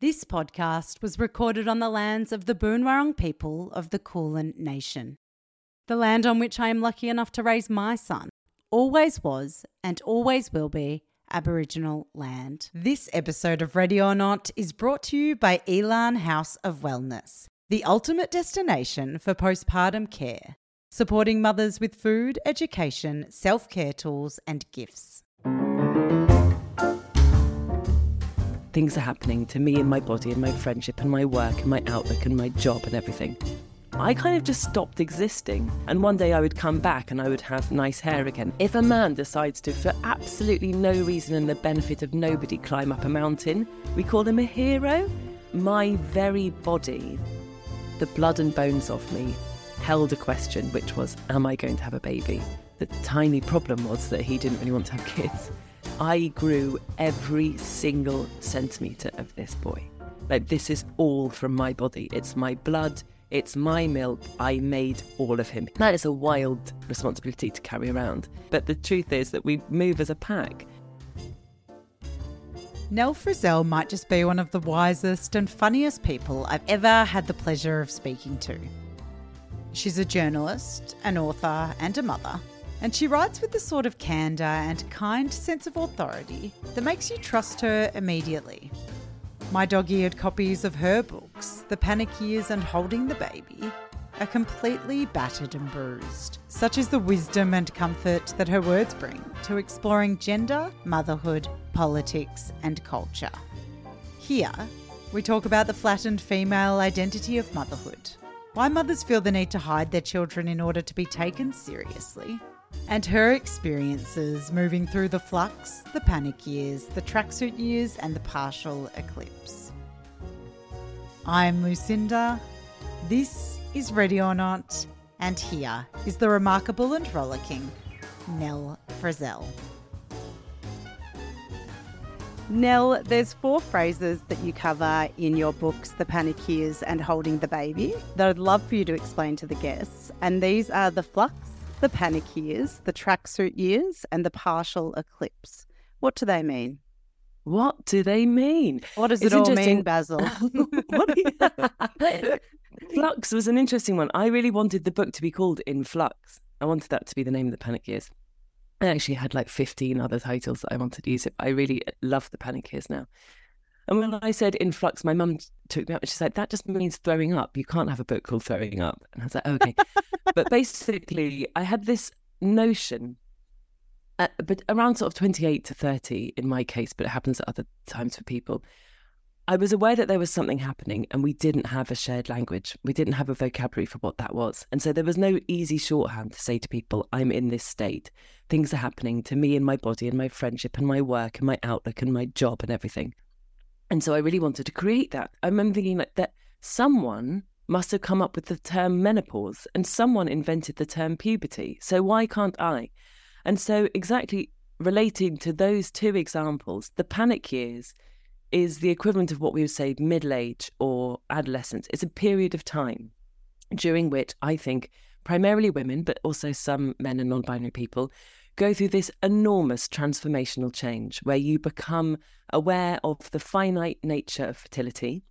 This podcast was recorded on the lands of the Boonwurrung people of the Kulin Nation. The land on which I am lucky enough to raise my son always was and always will be Aboriginal land. This episode of Ready or Not is brought to you by Elan House of Wellness, the ultimate destination for postpartum care, supporting mothers with food, education, self care tools, and gifts. Things are happening to me and my body and my friendship and my work and my outlook and my job and everything. I kind of just stopped existing. And one day I would come back and I would have nice hair again. If a man decides to, for absolutely no reason and the benefit of nobody, climb up a mountain, we call him a hero. My very body, the blood and bones of me, held a question, which was, Am I going to have a baby? The tiny problem was that he didn't really want to have kids. I grew every single centimetre of this boy. Like, this is all from my body. It's my blood, it's my milk. I made all of him. That is a wild responsibility to carry around. But the truth is that we move as a pack. Nell Frizzell might just be one of the wisest and funniest people I've ever had the pleasure of speaking to. She's a journalist, an author, and a mother and she writes with the sort of candour and kind sense of authority that makes you trust her immediately. My dog eared copies of her books, The Panic Years and Holding the Baby, are completely battered and bruised. Such is the wisdom and comfort that her words bring to exploring gender, motherhood, politics, and culture. Here, we talk about the flattened female identity of motherhood, why mothers feel the need to hide their children in order to be taken seriously, and her experiences moving through the flux, the panic years, the tracksuit years, and the partial eclipse. I'm Lucinda. This is Ready or Not, and here is the remarkable and rollicking Nell Frizzell. Nell, there's four phrases that you cover in your books, The Panic Years and Holding the Baby, that I'd love for you to explain to the guests. And these are the flux, the panic years, the tracksuit years, and the partial eclipse. What do they mean? What do they mean? What does it's it all mean, Basil? Flux was an interesting one. I really wanted the book to be called In Flux. I wanted that to be the name of the panic years. I actually had like 15 other titles that I wanted to use it. I really love the panic years now. And when I said influx, my mum took me up and she said, that just means throwing up. You can't have a book called Throwing Up. And I was like, okay. but basically, I had this notion, uh, but around sort of 28 to 30 in my case, but it happens at other times for people. I was aware that there was something happening and we didn't have a shared language. We didn't have a vocabulary for what that was. And so there was no easy shorthand to say to people, I'm in this state. Things are happening to me and my body and my friendship and my work and my outlook and my job and everything. And so I really wanted to create that. I remember thinking like that someone must have come up with the term menopause and someone invented the term puberty. So why can't I? And so exactly relating to those two examples, the panic years is the equivalent of what we would say middle age or adolescence. It's a period of time during which I think primarily women, but also some men and non binary people, go through this enormous transformational change where you become aware of the finite nature of fertility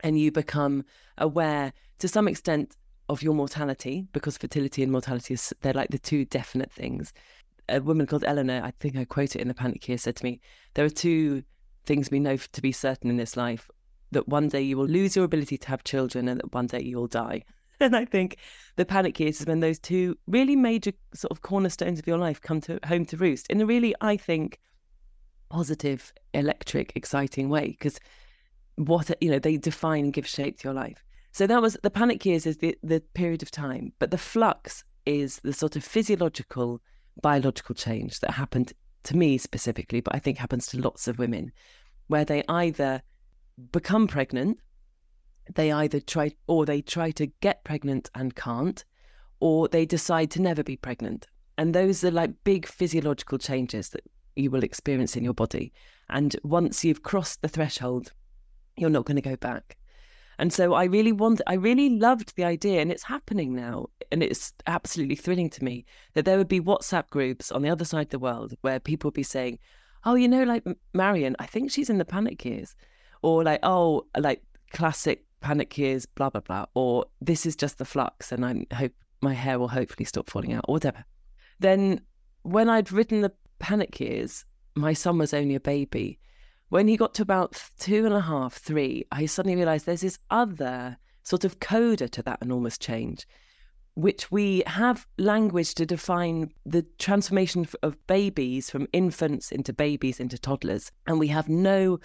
and you become aware to some extent of your mortality because fertility and mortality is they're like the two definite things. A woman called eleanor i think i quote it in the panic here said to me there are two things we know to be certain in this life that one day you will lose your ability to have children and that one day you'll die and I think the panic years is when those two really major sort of cornerstones of your life come to home to roost in a really, I think, positive, electric, exciting way. Because what you know, they define and give shape to your life. So that was the panic years is the the period of time, but the flux is the sort of physiological, biological change that happened to me specifically, but I think happens to lots of women, where they either become pregnant they either try or they try to get pregnant and can't, or they decide to never be pregnant. And those are like big physiological changes that you will experience in your body. And once you've crossed the threshold, you're not going to go back. And so I really want, I really loved the idea, and it's happening now. And it's absolutely thrilling to me that there would be WhatsApp groups on the other side of the world where people would be saying, Oh, you know, like Marion, I think she's in the panic years or like, oh, like classic panic years, blah, blah, blah, or this is just the flux and I hope my hair will hopefully stop falling out or whatever. Then when I'd written the panic years, my son was only a baby. When he got to about two and a half, three, I suddenly realized there's this other sort of coda to that enormous change, which we have language to define the transformation of babies from infants into babies into toddlers. And we have no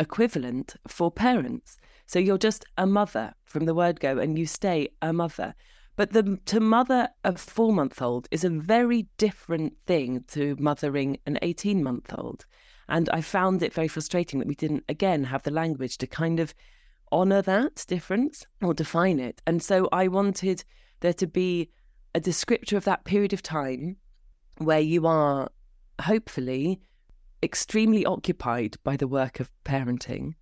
equivalent for parents. So you're just a mother from the word go and you stay a mother. But the, to mother a four month old is a very different thing to mothering an 18 month old. And I found it very frustrating that we didn't, again, have the language to kind of honor that difference or define it. And so I wanted there to be a descriptor of that period of time where you are hopefully extremely occupied by the work of parenting.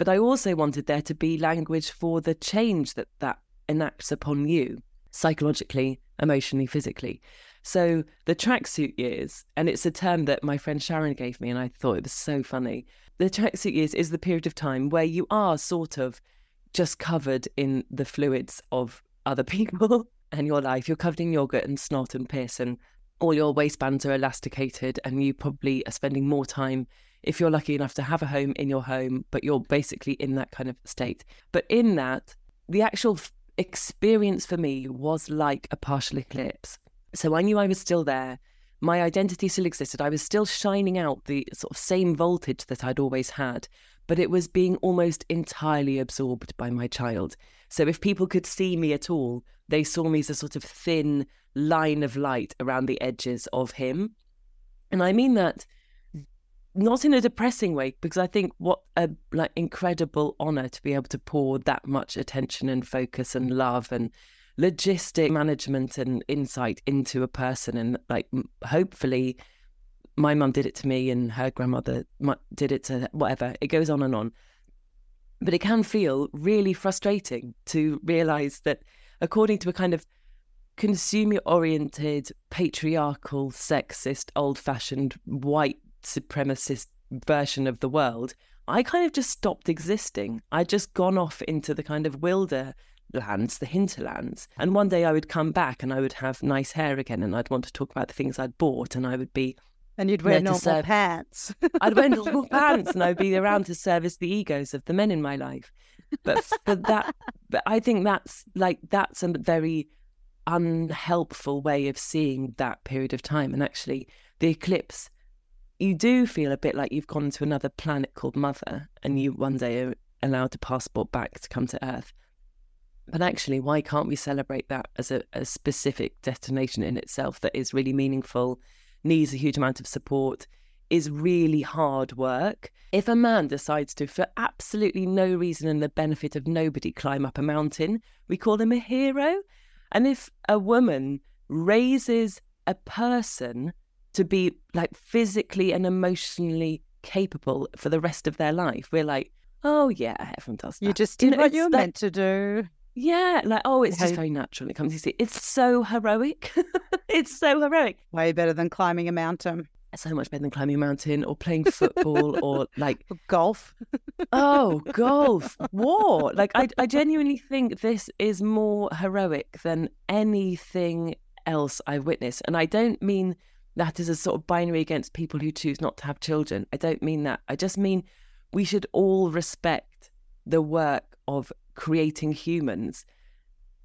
But I also wanted there to be language for the change that that enacts upon you psychologically, emotionally, physically. So the tracksuit years, and it's a term that my friend Sharon gave me, and I thought it was so funny. The tracksuit years is the period of time where you are sort of just covered in the fluids of other people and your life. You're covered in yogurt and snot and piss, and all your waistbands are elasticated, and you probably are spending more time if you're lucky enough to have a home in your home, but you're basically in that kind of state. But in that, the actual experience for me was like a partial eclipse. So I knew I was still there. My identity still existed. I was still shining out the sort of same voltage that I'd always had, but it was being almost entirely absorbed by my child. So if people could see me at all, they saw me as a sort of thin line of light around the edges of him. And I mean that not in a depressing way because i think what a like incredible honor to be able to pour that much attention and focus and love and logistic management and insight into a person. And like hopefully my mum did it to me and her grandmother did it to whatever. It goes on and on. But it can feel really frustrating to realize that according to a kind of consumer oriented patriarchal sexist old fashioned white supremacist version of the world, I kind of just stopped existing. I'd just gone off into the kind of wilder lands, the hinterlands. And one day I would come back and I would have nice hair again and I'd want to talk about the things I'd bought and I would be and you'd wear normal serve... pants. I'd wear normal pants and I'd be around to service the egos of the men in my life. But for that but I think that's like that's a very unhelpful way of seeing that period of time. And actually the eclipse you do feel a bit like you've gone to another planet called Mother and you one day are allowed to passport back to come to Earth. But actually, why can't we celebrate that as a, a specific destination in itself that is really meaningful, needs a huge amount of support, is really hard work? If a man decides to, for absolutely no reason and the benefit of nobody, climb up a mountain, we call him a hero. And if a woman raises a person to be like physically and emotionally capable for the rest of their life. We're like, oh yeah, everyone does that. You just did you know, what you're like, meant to do. Yeah, like oh, it's just very natural. It comes easy. It's so heroic. it's so heroic. Way better than climbing a mountain. So much better than climbing a mountain or playing football or like golf. oh, golf, war. Like I, I genuinely think this is more heroic than anything else I've witnessed, and I don't mean that is a sort of binary against people who choose not to have children. I don't mean that. I just mean we should all respect the work of creating humans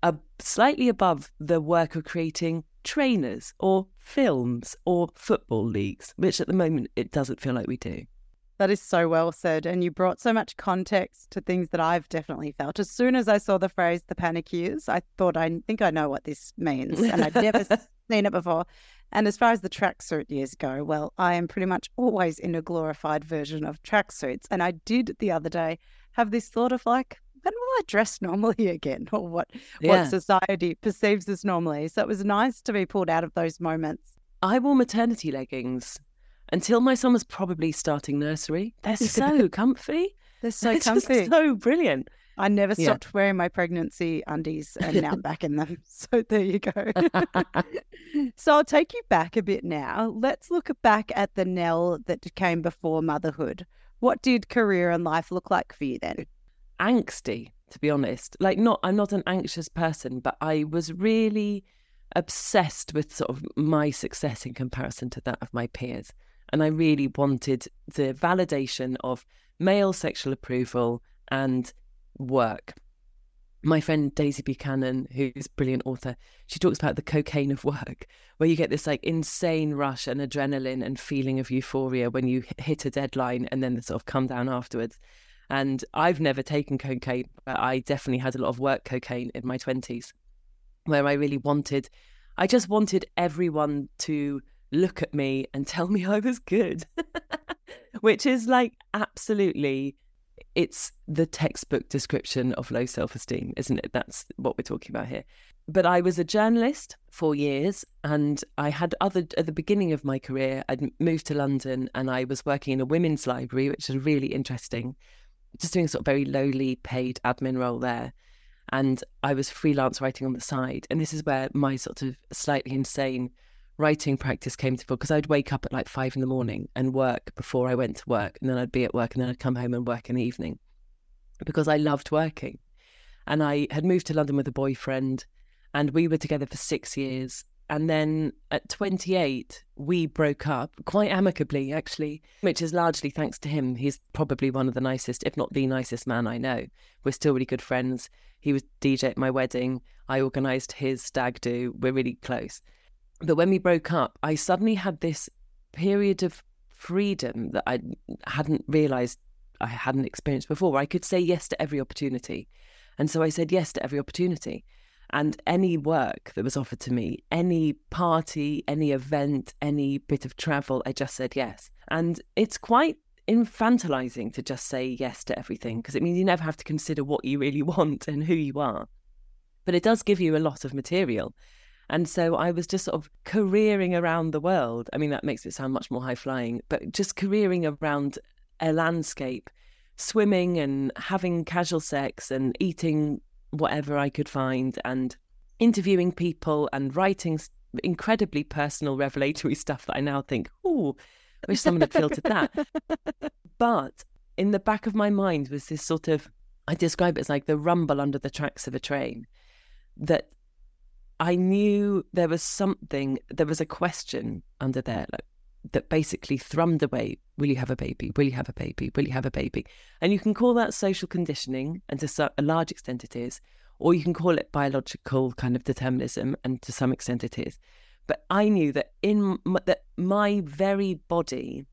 uh, slightly above the work of creating trainers or films or football leagues, which at the moment it doesn't feel like we do. That is so well said. And you brought so much context to things that I've definitely felt. As soon as I saw the phrase the panic years, I thought, I think I know what this means. And I'd never seen it before. And as far as the tracksuit years go, well, I am pretty much always in a glorified version of tracksuits. And I did the other day have this thought of like, when will I dress normally again? Or what yeah. what society perceives as normally. So it was nice to be pulled out of those moments. I wore maternity leggings until my son was probably starting nursery. They're so comfy. They're so comfy. so brilliant. I never stopped yeah. wearing my pregnancy undies and now I'm back in them. So there you go. so I'll take you back a bit now. Let's look back at the Nell that came before motherhood. What did career and life look like for you then? Angsty, to be honest. Like, not, I'm not an anxious person, but I was really obsessed with sort of my success in comparison to that of my peers. And I really wanted the validation of male sexual approval and work. My friend Daisy Buchanan, who's a brilliant author, she talks about the cocaine of work, where you get this like insane rush and adrenaline and feeling of euphoria when you hit a deadline and then the sort of come down afterwards. And I've never taken cocaine, but I definitely had a lot of work cocaine in my 20s, where I really wanted, I just wanted everyone to look at me and tell me I was good, which is like absolutely, it's the textbook description of low self esteem, isn't it? That's what we're talking about here. But I was a journalist for years and I had other, at the beginning of my career, I'd moved to London and I was working in a women's library, which was really interesting, just doing a sort of very lowly paid admin role there and I was freelance writing on the side. And this is where my sort of slightly insane writing practice came to because I'd wake up at like five in the morning and work before I went to work, and then I'd be at work, and then I'd come home and work in the evening because I loved working. And I had moved to London with a boyfriend, and we were together for six years. And then at 28, we broke up quite amicably, actually, which is largely thanks to him. He's probably one of the nicest, if not the nicest man I know. We're still really good friends. He was DJ at my wedding. I organised his stag do. We're really close. But when we broke up, I suddenly had this period of freedom that I hadn't realised I hadn't experienced before. I could say yes to every opportunity. And so I said yes to every opportunity. And any work that was offered to me, any party, any event, any bit of travel, I just said yes. And it's quite infantilizing to just say yes to everything because it means you never have to consider what you really want and who you are. But it does give you a lot of material. And so I was just sort of careering around the world. I mean, that makes it sound much more high flying, but just careering around a landscape, swimming and having casual sex and eating whatever I could find and interviewing people and writing incredibly personal, revelatory stuff that I now think, oh, I wish someone had filtered that. but in the back of my mind was this sort of, I describe it as like the rumble under the tracks of a train that I knew there was something, there was a question under there like, that basically thrummed away Will you have a baby? Will you have a baby? Will you have a baby? And you can call that social conditioning, and to a large extent it is, or you can call it biological kind of determinism, and to some extent it is. But I knew that in my, that my very body,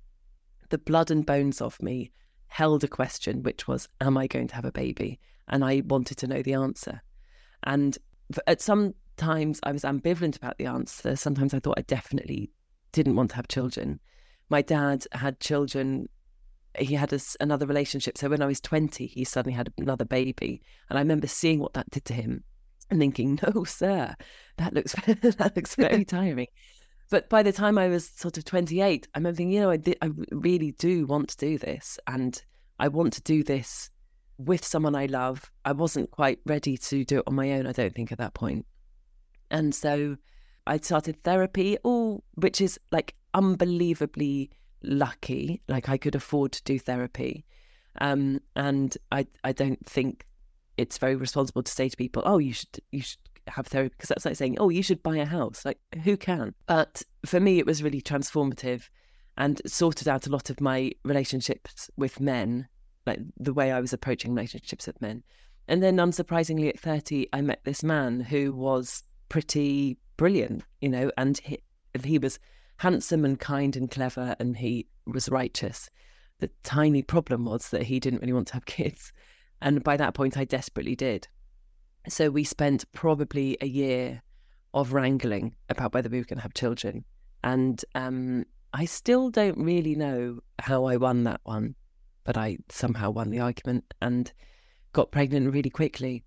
the blood and bones of me, held a question, which was, "Am I going to have a baby?" And I wanted to know the answer. And at some times I was ambivalent about the answer. Sometimes I thought I definitely didn't want to have children. My dad had children. He had a, another relationship. So when I was 20, he suddenly had another baby. And I remember seeing what that did to him and thinking, no, sir, that looks, that looks very tiring. But by the time I was sort of 28, I remember thinking, you know, I, I really do want to do this. And I want to do this with someone I love. I wasn't quite ready to do it on my own, I don't think, at that point. And so I started therapy, all which is like unbelievably lucky. Like I could afford to do therapy. Um, and I I don't think it's very responsible to say to people, "Oh, you should you should have therapy," because that's like saying, "Oh, you should buy a house." Like who can? But for me, it was really transformative, and sorted out a lot of my relationships with men, like the way I was approaching relationships with men. And then, unsurprisingly, at thirty, I met this man who was pretty brilliant, you know, and he, he was handsome and kind and clever and he was righteous. The tiny problem was that he didn't really want to have kids. And by that point, I desperately did. So we spent probably a year of wrangling about whether we were going to have children. And um, I still don't really know how I won that one, but I somehow won the argument and got pregnant really quickly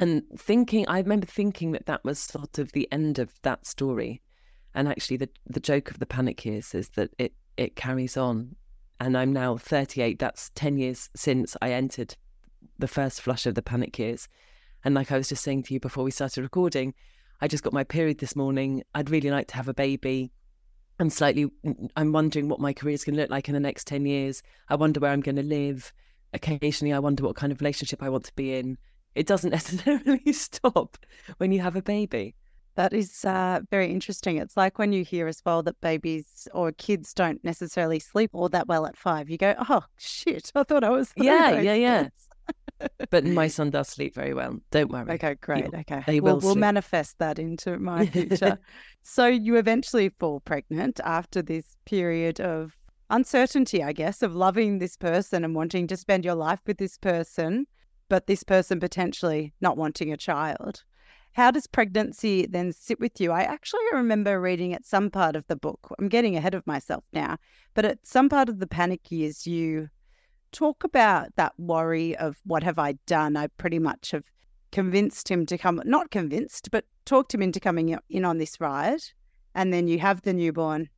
and thinking i remember thinking that that was sort of the end of that story and actually the the joke of the panic years is that it it carries on and i'm now 38 that's 10 years since i entered the first flush of the panic years and like i was just saying to you before we started recording i just got my period this morning i'd really like to have a baby I'm slightly, I'm wondering what my career is going to look like in the next 10 years. I wonder where I'm going to live. Occasionally, I wonder what kind of relationship I want to be in. It doesn't necessarily stop when you have a baby. That is uh, very interesting. It's like when you hear as well that babies or kids don't necessarily sleep all that well at five. You go, oh, shit, I thought I was. Yeah, yeah, yeah. but my son does sleep very well. Don't worry. Okay, great. He'll, okay. They will we'll, we'll manifest that into my future. so you eventually fall pregnant after this period of uncertainty, I guess, of loving this person and wanting to spend your life with this person, but this person potentially not wanting a child. How does pregnancy then sit with you? I actually remember reading at some part of the book. I'm getting ahead of myself now, but at some part of the panic years, you talk about that worry of what have I done? I pretty much have convinced him to come, not convinced, but talked him into coming in on this ride. And then you have the newborn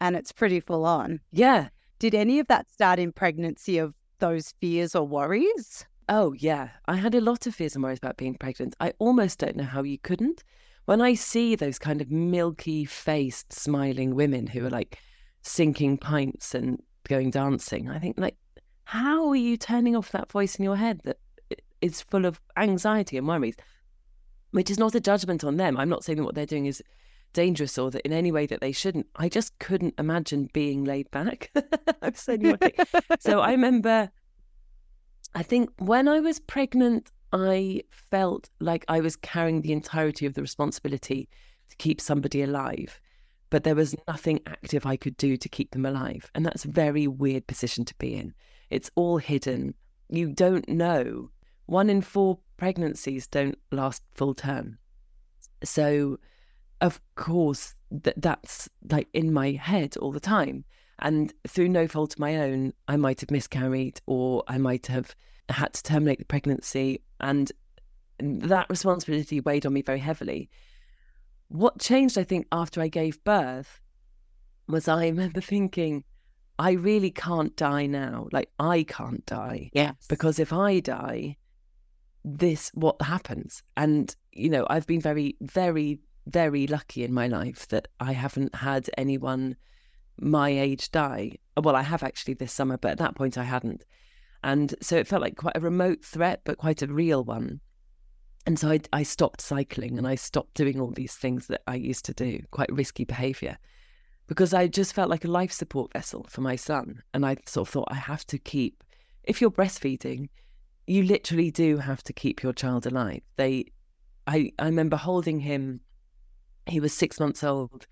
and it's pretty full on. Yeah. Did any of that start in pregnancy of those fears or worries? Oh, yeah. I had a lot of fears and worries about being pregnant. I almost don't know how you couldn't. When I see those kind of milky faced, smiling women who are like sinking pints and going dancing, I think, like, how are you turning off that voice in your head that is full of anxiety and worries? Which is not a judgment on them. I'm not saying that what they're doing is dangerous or that in any way that they shouldn't. I just couldn't imagine being laid back. So so I remember, I think when I was pregnant, I felt like I was carrying the entirety of the responsibility to keep somebody alive, but there was nothing active I could do to keep them alive. And that's a very weird position to be in. It's all hidden. You don't know. One in four pregnancies don't last full term. So, of course, th- that's like in my head all the time. And through no fault of my own, I might have miscarried or I might have had to terminate the pregnancy. And that responsibility weighed on me very heavily. What changed, I think, after I gave birth was I remember thinking, I really can't die now. Like I can't die. Yes. Because if I die, this what happens. And, you know, I've been very, very, very lucky in my life that I haven't had anyone my age die. Well, I have actually this summer, but at that point I hadn't. And so it felt like quite a remote threat, but quite a real one. And so I, I stopped cycling and I stopped doing all these things that I used to do, quite risky behavior because I just felt like a life support vessel for my son. And I sort of thought, I have to keep, if you're breastfeeding, you literally do have to keep your child alive. They, I, I remember holding him, he was six months old,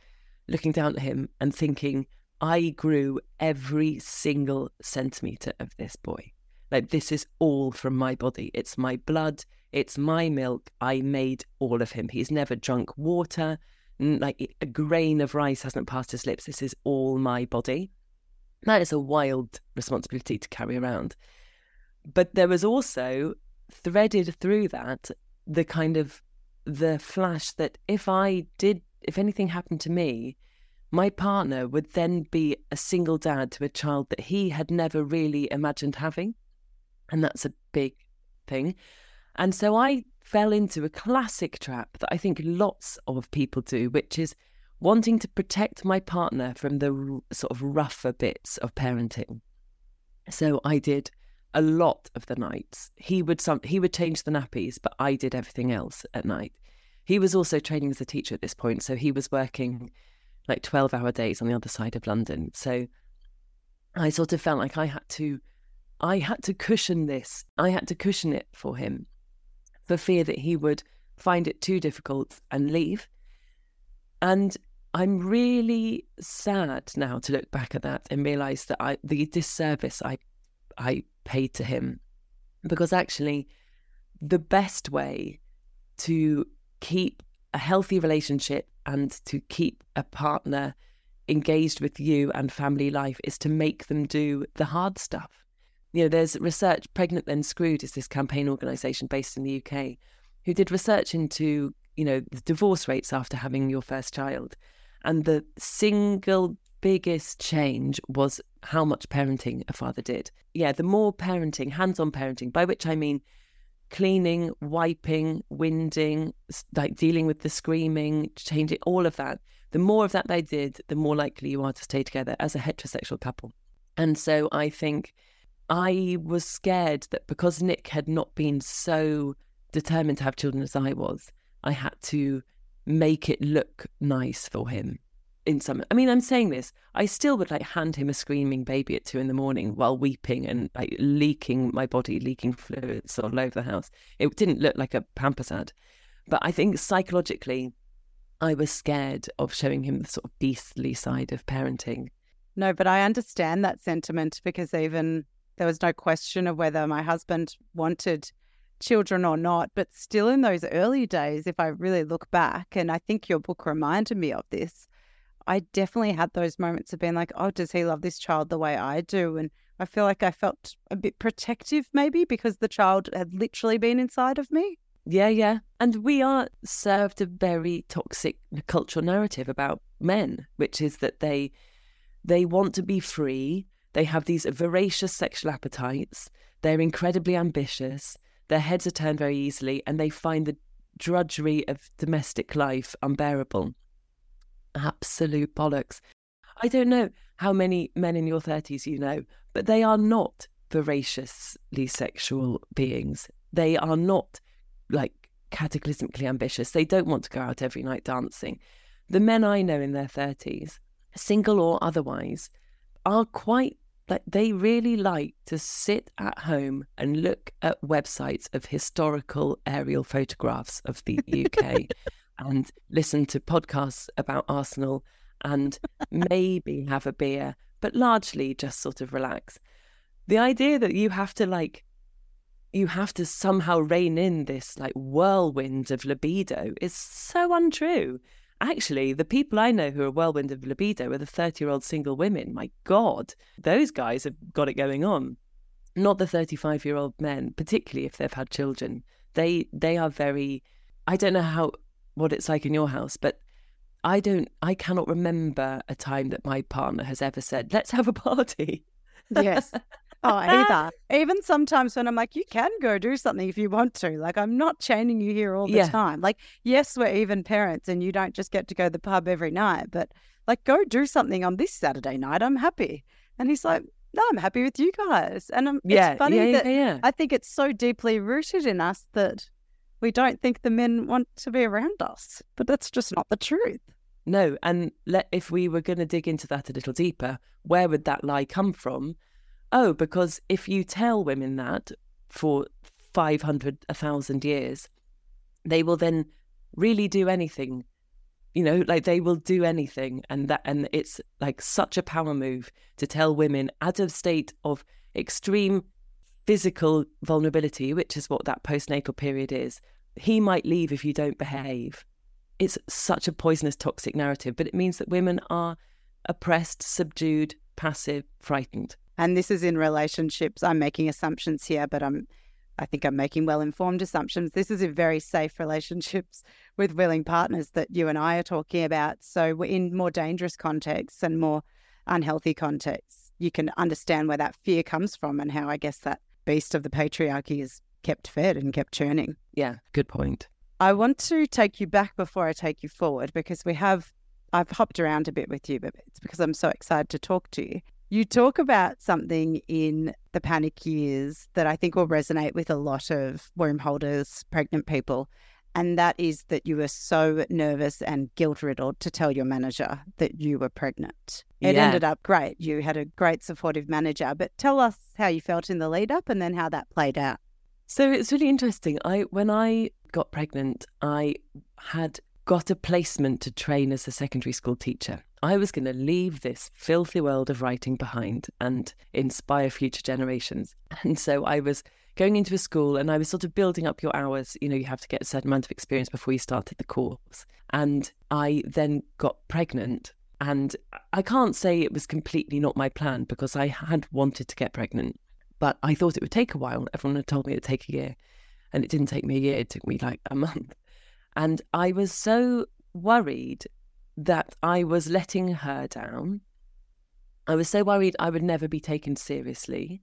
looking down at him and thinking, I grew every single centimeter of this boy. Like, this is all from my body. It's my blood, it's my milk. I made all of him. He's never drunk water like a grain of rice hasn't passed his lips. This is all my body. That is a wild responsibility to carry around. But there was also threaded through that the kind of the flash that if I did, if anything happened to me, my partner would then be a single dad to a child that he had never really imagined having. And that's a big thing. And so I fell into a classic trap that I think lots of people do, which is wanting to protect my partner from the sort of rougher bits of parenting. So I did a lot of the nights. He would some he would change the nappies, but I did everything else at night. He was also training as a teacher at this point, so he was working like 12 hour days on the other side of London. So I sort of felt like I had to I had to cushion this. I had to cushion it for him for fear that he would find it too difficult and leave. And I'm really sad now to look back at that and realize that I the disservice I I paid to him because actually the best way to keep a healthy relationship and to keep a partner engaged with you and family life is to make them do the hard stuff you know, there's research, Pregnant Then Screwed is this campaign organisation based in the UK who did research into, you know, the divorce rates after having your first child. And the single biggest change was how much parenting a father did. Yeah, the more parenting, hands on parenting, by which I mean cleaning, wiping, winding, like dealing with the screaming, changing all of that. The more of that they did, the more likely you are to stay together as a heterosexual couple. And so I think I was scared that because Nick had not been so determined to have children as I was, I had to make it look nice for him in some I mean I'm saying this I still would like hand him a screaming baby at two in the morning while weeping and like leaking my body leaking fluids all over the house. It didn't look like a pampers ad but I think psychologically I was scared of showing him the sort of beastly side of parenting. No but I understand that sentiment because even there was no question of whether my husband wanted children or not but still in those early days if I really look back and I think your book reminded me of this I definitely had those moments of being like, oh, does he love this child the way I do? And I feel like I felt a bit protective maybe because the child had literally been inside of me. Yeah, yeah. And we are served a very toxic cultural narrative about men, which is that they they want to be free, they have these voracious sexual appetites, they're incredibly ambitious, their heads are turned very easily, and they find the drudgery of domestic life unbearable absolute bollocks. I don't know how many men in your 30s you know, but they are not voraciously sexual beings. They are not like cataclysmically ambitious. They don't want to go out every night dancing. The men I know in their 30s, single or otherwise, are quite like they really like to sit at home and look at websites of historical aerial photographs of the UK and listen to podcasts about Arsenal and maybe have a beer, but largely just sort of relax. The idea that you have to like, you have to somehow rein in this like whirlwind of libido is so untrue. Actually, the people I know who are whirlwind of libido are the 30 year old single women. My God, those guys have got it going on. Not the 35 year old men, particularly if they've had children. They they are very I don't know how what it's like in your house, but I don't, I cannot remember a time that my partner has ever said, let's have a party. yes. Oh, either. Even sometimes when I'm like, you can go do something if you want to. Like, I'm not chaining you here all the yeah. time. Like, yes, we're even parents and you don't just get to go to the pub every night, but like, go do something on this Saturday night. I'm happy. And he's like, no, I'm happy with you guys. And um, yeah, it's funny yeah, that yeah, I think it's so deeply rooted in us that we don't think the men want to be around us. But that's just not the truth. No, and let, if we were going to dig into that a little deeper, where would that lie come from? Oh, because if you tell women that for 500, 1,000 years, they will then really do anything. You know, like they will do anything. And that, and it's like such a power move to tell women out of state of extreme physical vulnerability, which is what that postnatal period is, he might leave if you don't behave. It's such a poisonous, toxic narrative, but it means that women are oppressed, subdued, passive, frightened. And this is in relationships. I'm making assumptions here, but I'm I think I'm making well informed assumptions. This is in very safe relationships with willing partners that you and I are talking about. So we're in more dangerous contexts and more unhealthy contexts, you can understand where that fear comes from and how I guess that beast of the patriarchy is kept fed and kept churning. Yeah, good point. I want to take you back before I take you forward because we have, I've hopped around a bit with you, but it's because I'm so excited to talk to you. You talk about something in the panic years that I think will resonate with a lot of womb holders, pregnant people. And that is that you were so nervous and guilt riddled to tell your manager that you were pregnant. It yeah. ended up great. You had a great supportive manager, but tell us how you felt in the lead up and then how that played out. So it's really interesting. I when I got pregnant, I had got a placement to train as a secondary school teacher. I was going to leave this filthy world of writing behind and inspire future generations. And so I was going into a school and I was sort of building up your hours. You know, you have to get a certain amount of experience before you started the course. And I then got pregnant. And I can't say it was completely not my plan because I had wanted to get pregnant, but I thought it would take a while. Everyone had told me it would take a year. And it didn't take me a year, it took me like a month. And I was so worried that I was letting her down. I was so worried I would never be taken seriously.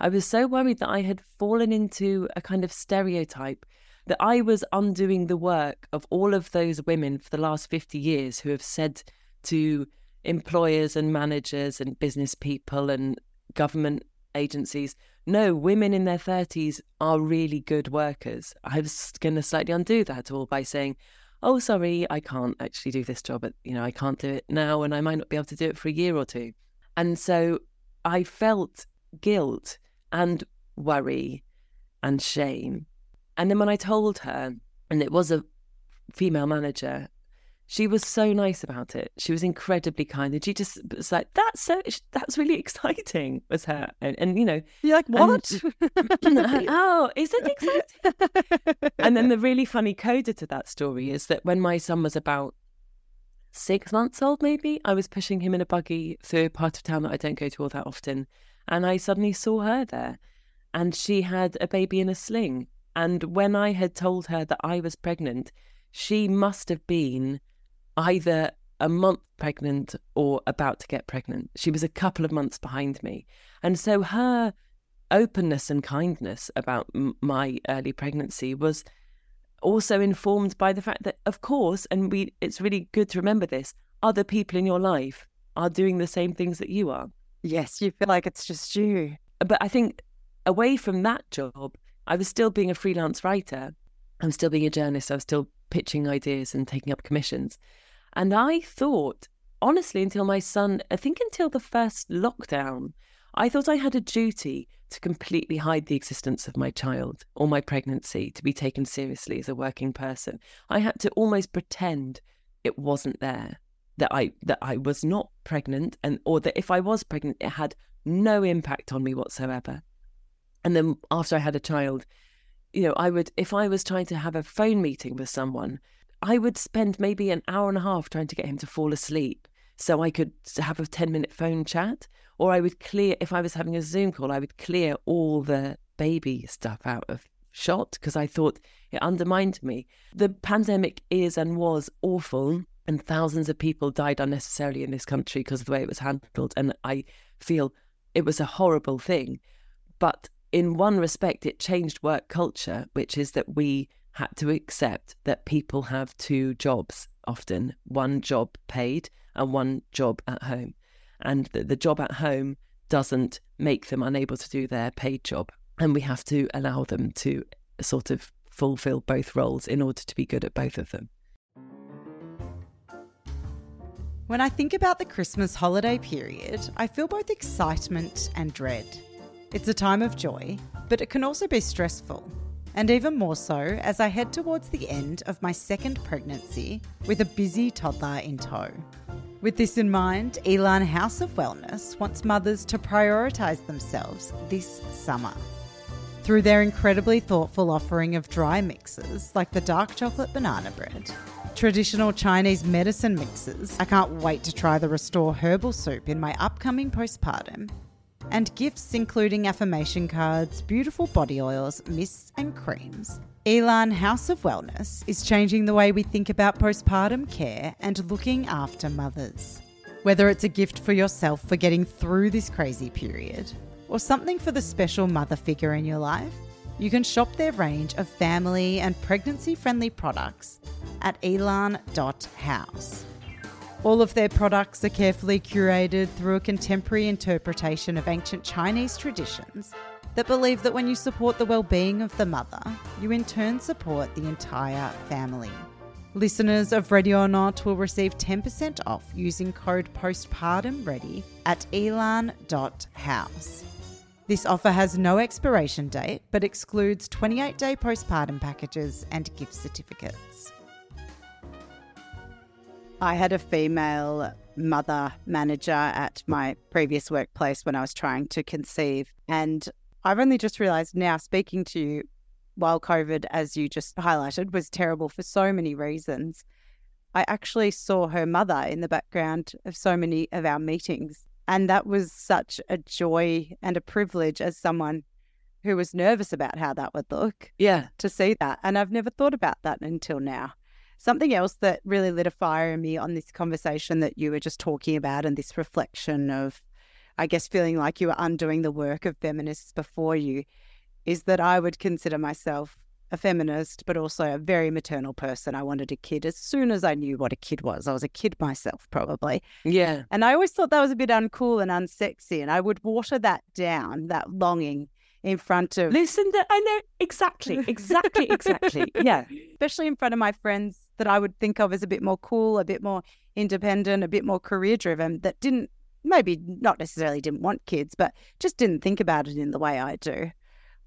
I was so worried that I had fallen into a kind of stereotype that I was undoing the work of all of those women for the last 50 years who have said to employers and managers and business people and government agencies, no, women in their 30s are really good workers. I was going to slightly undo that all by saying, oh, sorry, I can't actually do this job. You know, I can't do it now and I might not be able to do it for a year or two. And so I felt guilt and worry and shame. And then when I told her, and it was a female manager, she was so nice about it. She was incredibly kind, and she just was like, "That's so, that's really exciting." Was her, and, and you know, you're like, "What? And, oh, is it exciting?" and then the really funny coda to that story is that when my son was about six months old, maybe I was pushing him in a buggy through a part of town that I don't go to all that often, and I suddenly saw her there, and she had a baby in a sling. And when I had told her that I was pregnant, she must have been either a month pregnant or about to get pregnant. She was a couple of months behind me. And so her openness and kindness about m- my early pregnancy was also informed by the fact that of course and we it's really good to remember this other people in your life are doing the same things that you are yes you feel like it's just you. But i think away from that job i was still being a freelance writer. I'm still being a journalist. I was still pitching ideas and taking up commissions. And I thought, honestly, until my son, I think until the first lockdown, I thought I had a duty to completely hide the existence of my child or my pregnancy to be taken seriously as a working person. I had to almost pretend it wasn't there, that I that I was not pregnant and or that if I was pregnant it had no impact on me whatsoever. And then after I had a child, you know, I would if I was trying to have a phone meeting with someone, I would spend maybe an hour and a half trying to get him to fall asleep so I could have a 10 minute phone chat. Or I would clear, if I was having a Zoom call, I would clear all the baby stuff out of shot because I thought it undermined me. The pandemic is and was awful, and thousands of people died unnecessarily in this country because of the way it was handled. And I feel it was a horrible thing. But in one respect, it changed work culture, which is that we had to accept that people have two jobs often one job paid and one job at home. And the, the job at home doesn't make them unable to do their paid job. And we have to allow them to sort of fulfill both roles in order to be good at both of them. When I think about the Christmas holiday period, I feel both excitement and dread. It's a time of joy, but it can also be stressful and even more so as I head towards the end of my second pregnancy with a busy toddler in tow. With this in mind, Elan House of Wellness wants mothers to prioritise themselves this summer. Through their incredibly thoughtful offering of dry mixes like the dark chocolate banana bread, traditional Chinese medicine mixes, I can't wait to try the Restore herbal soup in my upcoming postpartum, and gifts including affirmation cards, beautiful body oils, mists, and creams. Elan House of Wellness is changing the way we think about postpartum care and looking after mothers. Whether it's a gift for yourself for getting through this crazy period, or something for the special mother figure in your life, you can shop their range of family and pregnancy friendly products at elan.house. All of their products are carefully curated through a contemporary interpretation of ancient Chinese traditions that believe that when you support the well-being of the mother, you in turn support the entire family. Listeners of Ready or Not will receive 10% off using code POSTPARTUMREADY at elan.house. This offer has no expiration date but excludes 28 day postpartum packages and gift certificates. I had a female mother manager at my previous workplace when I was trying to conceive. And I've only just realized now, speaking to you, while COVID, as you just highlighted, was terrible for so many reasons, I actually saw her mother in the background of so many of our meetings. And that was such a joy and a privilege as someone who was nervous about how that would look. Yeah. To see that. And I've never thought about that until now. Something else that really lit a fire in me on this conversation that you were just talking about and this reflection of I guess, feeling like you were undoing the work of feminists before you, is that I would consider myself a feminist, but also a very maternal person. I wanted a kid as soon as I knew what a kid was. I was a kid myself, probably. Yeah. And I always thought that was a bit uncool and unsexy. And I would water that down, that longing in front of, Listen, to, I know exactly, exactly, exactly. Yeah. especially in front of my friends that I would think of as a bit more cool, a bit more independent, a bit more career driven, that didn't, maybe not necessarily didn't want kids, but just didn't think about it in the way I do.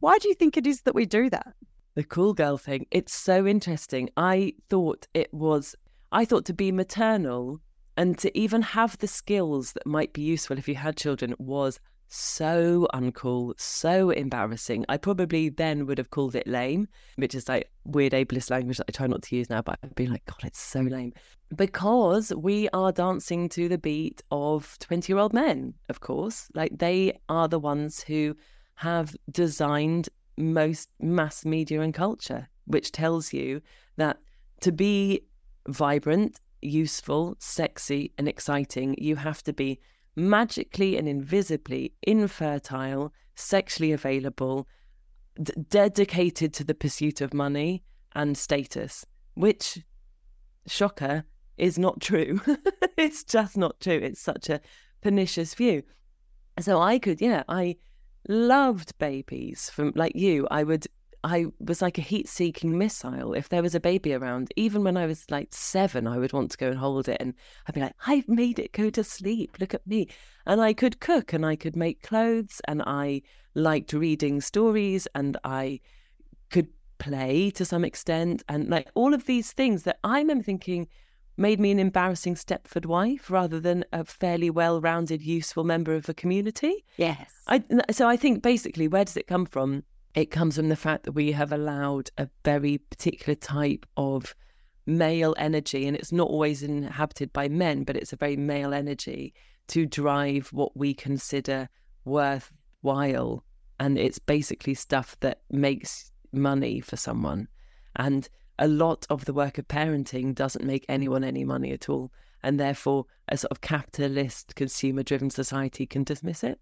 Why do you think it is that we do that? The cool girl thing. It's so interesting. I thought it was, I thought to be maternal and to even have the skills that might be useful if you had children was so uncool, so embarrassing. I probably then would have called it lame, which is like weird ableist language that I try not to use now, but I'd be like, God, it's so lame. Because we are dancing to the beat of 20 year old men, of course. Like they are the ones who have designed most mass media and culture, which tells you that to be vibrant, useful, sexy, and exciting, you have to be magically and invisibly infertile, sexually available, d- dedicated to the pursuit of money and status, which, shocker, is not true. it's just not true. It's such a pernicious view. So I could, yeah, I loved babies from like you. I would I was like a heat seeking missile. If there was a baby around, even when I was like seven, I would want to go and hold it. And I'd be like, I've made it go to sleep. Look at me. And I could cook and I could make clothes and I liked reading stories and I could play to some extent. And like all of these things that I remember thinking made me an embarrassing Stepford wife rather than a fairly well rounded, useful member of a community. Yes. I, so I think basically, where does it come from? It comes from the fact that we have allowed a very particular type of male energy, and it's not always inhabited by men, but it's a very male energy to drive what we consider worthwhile. And it's basically stuff that makes money for someone. And a lot of the work of parenting doesn't make anyone any money at all. And therefore, a sort of capitalist, consumer driven society can dismiss it.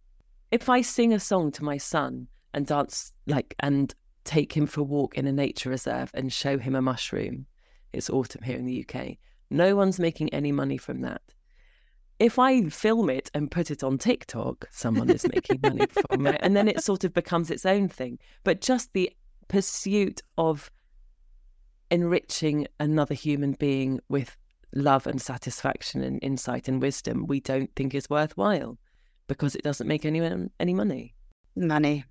If I sing a song to my son and dance like and take him for a walk in a nature reserve and show him a mushroom, it's autumn here in the UK, no one's making any money from that. If I film it and put it on TikTok, someone is making money from it. And then it sort of becomes its own thing. But just the pursuit of enriching another human being with love and satisfaction and insight and wisdom we don't think is worthwhile because it doesn't make anyone any money. Money.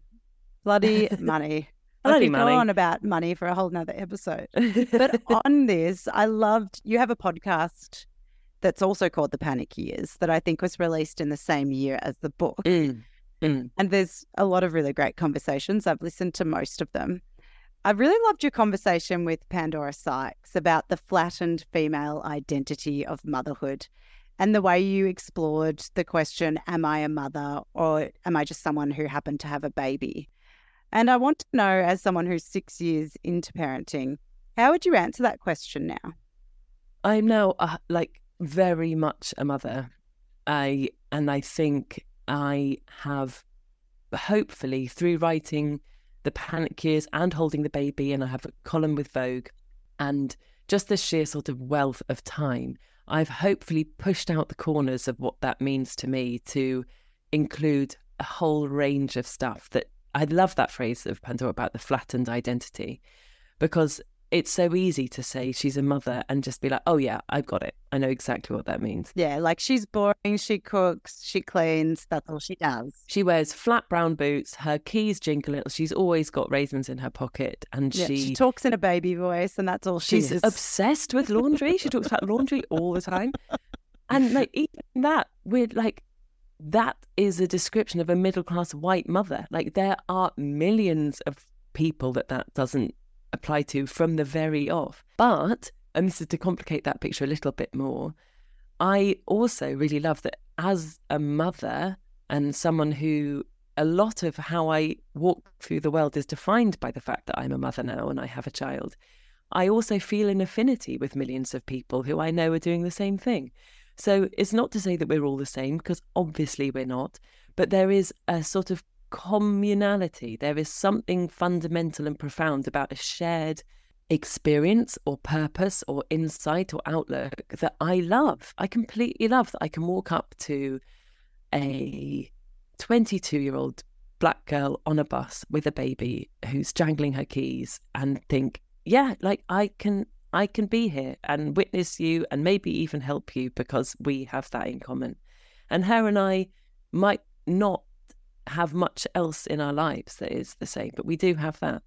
Bloody money. I could go on about money for a whole nother episode. But on this, I loved you have a podcast that's also called The Panic Years that I think was released in the same year as the book. Mm, mm. And there's a lot of really great conversations. I've listened to most of them. I really loved your conversation with Pandora Sykes about the flattened female identity of motherhood and the way you explored the question Am I a mother or am I just someone who happened to have a baby? And I want to know, as someone who's six years into parenting, how would you answer that question now? I'm now uh, like very much a mother. I and I think I have hopefully through writing the panic years and holding the baby and I have a column with Vogue and just the sheer sort of wealth of time I've hopefully pushed out the corners of what that means to me to include a whole range of stuff that I love that phrase of Pandora about the flattened identity because it's so easy to say she's a mother and just be like, oh, yeah, I've got it. I know exactly what that means. Yeah, like she's boring, she cooks, she cleans, that's all she does. She wears flat brown boots, her keys jingle little. She's always got raisins in her pocket and Yeah, she, she talks in a baby voice, and that's all she she's is. obsessed with laundry. she talks about laundry all the time. And like even that, we're like, that is a description of a middle class white mother. Like there are millions of people that that doesn't apply to from the very off. But, and this is to complicate that picture a little bit more, I also really love that as a mother and someone who a lot of how I walk through the world is defined by the fact that I'm a mother now and I have a child. I also feel an affinity with millions of people who I know are doing the same thing. So it's not to say that we're all the same, because obviously we're not. but there is a sort of communality. There is something fundamental and profound about a shared experience or purpose or insight or outlook that I love. I completely love that I can walk up to a 22 year old black girl on a bus with a baby who's jangling her keys and think, yeah, like I can I can be here and witness you and maybe even help you because we have that in common. And her and I might not have much else in our lives that is the same, but we do have that.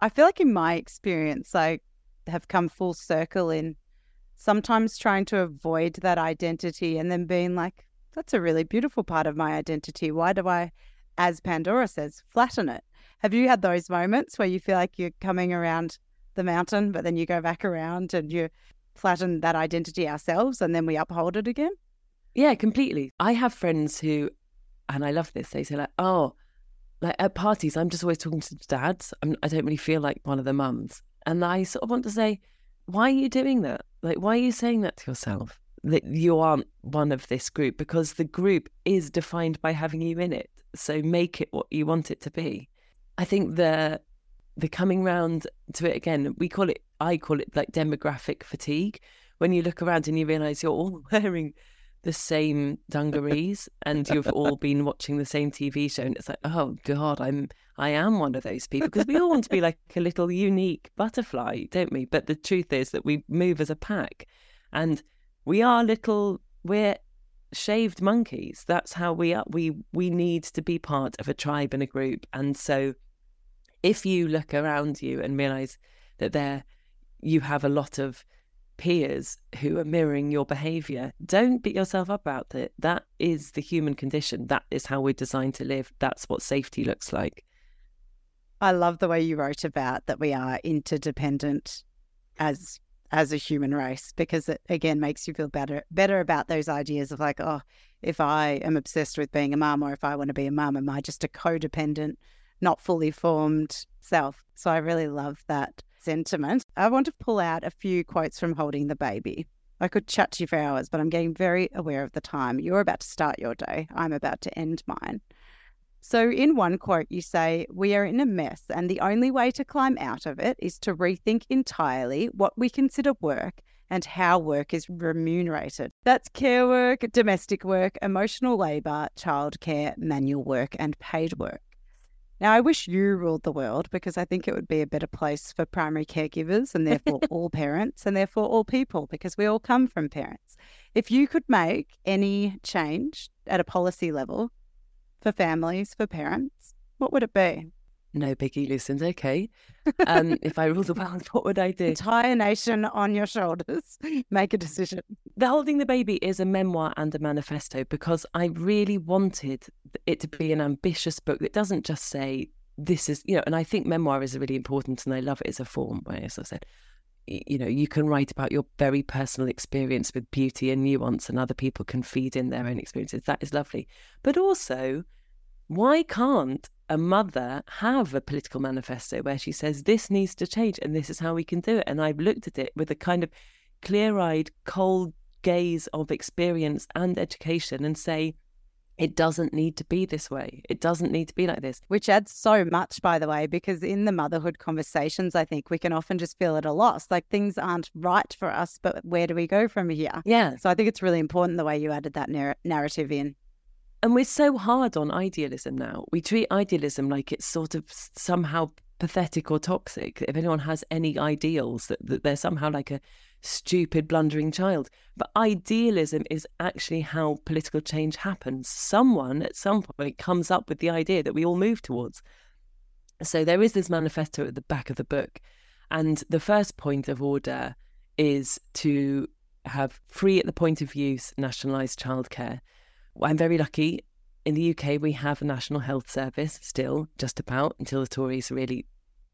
I feel like in my experience, I have come full circle in sometimes trying to avoid that identity and then being like, that's a really beautiful part of my identity. Why do I, as Pandora says, flatten it? Have you had those moments where you feel like you're coming around the mountain, but then you go back around and you flatten that identity ourselves and then we uphold it again? Yeah, completely. I have friends who, and I love this, they say, like, oh, like at parties, I'm just always talking to dads. I'm, I do not really feel like one of the mums. And I sort of want to say, why are you doing that? Like, why are you saying that to yourself? That you aren't one of this group because the group is defined by having you in it. So make it what you want it to be. I think the the coming round to it again, we call it, I call it like demographic fatigue. When you look around and you realize you're all wearing the same dungarees and you've all been watching the same TV show, and it's like, oh God, I'm I am one of those people because we all want to be like a little unique butterfly, don't we? But the truth is that we move as a pack, and we are little. We're shaved monkeys. That's how we are. We we need to be part of a tribe and a group, and so if you look around you and realize that there you have a lot of peers who are mirroring your behavior, don't beat yourself up about it. That is the human condition. That is how we're designed to live. That's what safety looks like. I love the way you wrote about that we are interdependent as as a human race because it again makes you feel better better about those ideas of like, oh, if I am obsessed with being a mum or if I want to be a mum, am I just a codependent not fully formed self. So I really love that sentiment. I want to pull out a few quotes from Holding the Baby. I could chat to you for hours, but I'm getting very aware of the time. You're about to start your day. I'm about to end mine. So, in one quote, you say, We are in a mess, and the only way to climb out of it is to rethink entirely what we consider work and how work is remunerated. That's care work, domestic work, emotional labour, childcare, manual work, and paid work. Now, I wish you ruled the world because I think it would be a better place for primary caregivers and therefore all parents and therefore all people because we all come from parents. If you could make any change at a policy level for families, for parents, what would it be? No biggie, Lucinda. Okay. Um, if I rule the world, what would I do? Entire nation on your shoulders. Make a decision. The Holding the Baby is a memoir and a manifesto because I really wanted it to be an ambitious book that doesn't just say this is, you know, and I think memoir is really important and I love it as a form where, as I said, you know, you can write about your very personal experience with beauty and nuance and other people can feed in their own experiences. That is lovely. But also, why can't a mother have a political manifesto where she says this needs to change and this is how we can do it? And I've looked at it with a kind of clear eyed, cold gaze of experience and education and say, it doesn't need to be this way. It doesn't need to be like this. Which adds so much, by the way, because in the motherhood conversations, I think we can often just feel at a loss. Like things aren't right for us, but where do we go from here? Yeah. So I think it's really important the way you added that narr- narrative in. And we're so hard on idealism now. We treat idealism like it's sort of somehow pathetic or toxic. If anyone has any ideals, that, that they're somehow like a stupid, blundering child. But idealism is actually how political change happens. Someone at some point comes up with the idea that we all move towards. So there is this manifesto at the back of the book. And the first point of order is to have free at the point of use nationalised childcare. I'm very lucky. In the UK, we have a national health service still, just about until the Tories really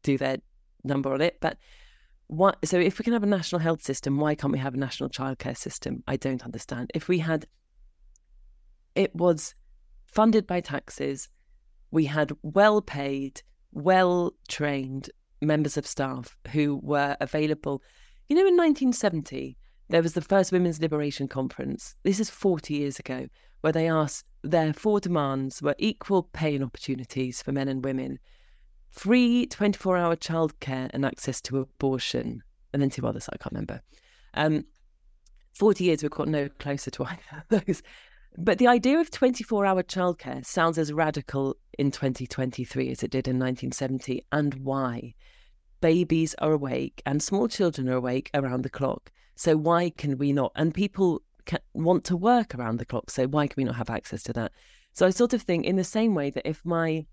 do their number on it. But what, so if we can have a national health system, why can't we have a national childcare system? I don't understand. If we had, it was funded by taxes, we had well paid, well trained members of staff who were available. You know, in 1970, there was the first Women's Liberation Conference. This is 40 years ago where they asked their four demands were equal pay and opportunities for men and women, free 24 hour childcare and access to abortion, and then two others I can't remember. Um, 40 years, we've got no closer to either of those. But the idea of 24 hour childcare sounds as radical in 2023 as it did in 1970. And why? Babies are awake and small children are awake around the clock. So why can we not? And people can, want to work around the clock. So why can we not have access to that? So I sort of think, in the same way that if my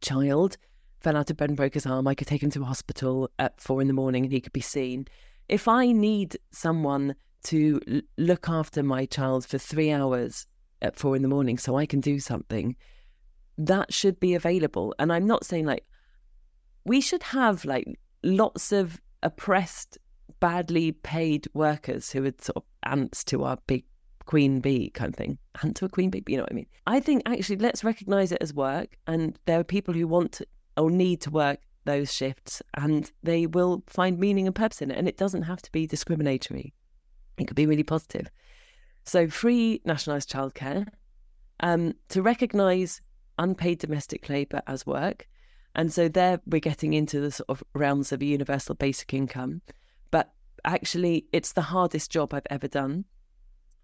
child fell out of bed and broke his arm, I could take him to a hospital at four in the morning and he could be seen. If I need someone to l- look after my child for three hours at four in the morning so I can do something, that should be available. And I'm not saying like we should have like lots of oppressed, badly paid workers who are sort of ants to our big queen bee kind of thing. Ant to a queen bee, you know what I mean? I think actually let's recognize it as work. And there are people who want to, or need to work those shifts and they will find meaning and purpose in it. And it doesn't have to be discriminatory. It could be really positive. So, free nationalised childcare, um, to recognise unpaid domestic labour as work. And so, there we're getting into the sort of realms of a universal basic income. Actually, it's the hardest job I've ever done.